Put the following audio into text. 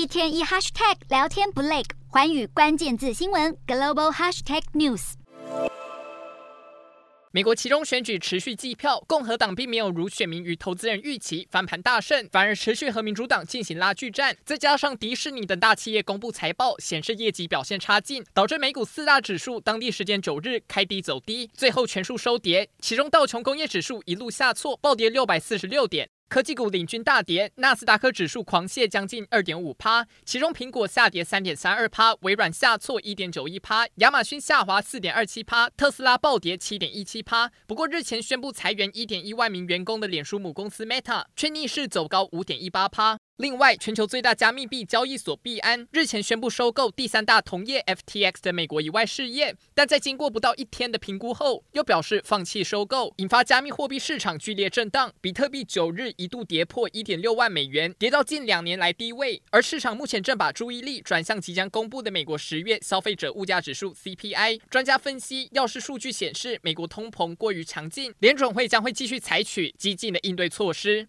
一天一 hashtag 聊天不累，寰宇关键字新闻 global hashtag news。美国期中选举持续计票，共和党并没有如选民与投资人预期翻盘大胜，反而持续和民主党进行拉锯战。再加上迪士尼等大企业公布财报，显示业绩表现差劲，导致美股四大指数当地时间九日开低走低，最后全数收跌。其中道琼工业指数一路下挫，暴跌六百四十六点。科技股领军大跌，纳斯达克指数狂泻将近二点五趴，其中苹果下跌三点三二趴，微软下挫一点九一趴，亚马逊下滑四点二七趴，特斯拉暴跌七点一七趴。不过日前宣布裁员一点一万名员工的脸书母公司 Meta 却逆势走高五点一八趴。另外，全球最大加密币交易所币安日前宣布收购第三大同业 FTX 的美国以外事业，但在经过不到一天的评估后，又表示放弃收购，引发加密货币市场剧烈震荡。比特币九日一度跌破一点六万美元，跌到近两年来低位。而市场目前正把注意力转向即将公布的美国十月消费者物价指数 CPI。专家分析，要是数据显示美国通膨过于强劲，联准会将会继续采取激进的应对措施。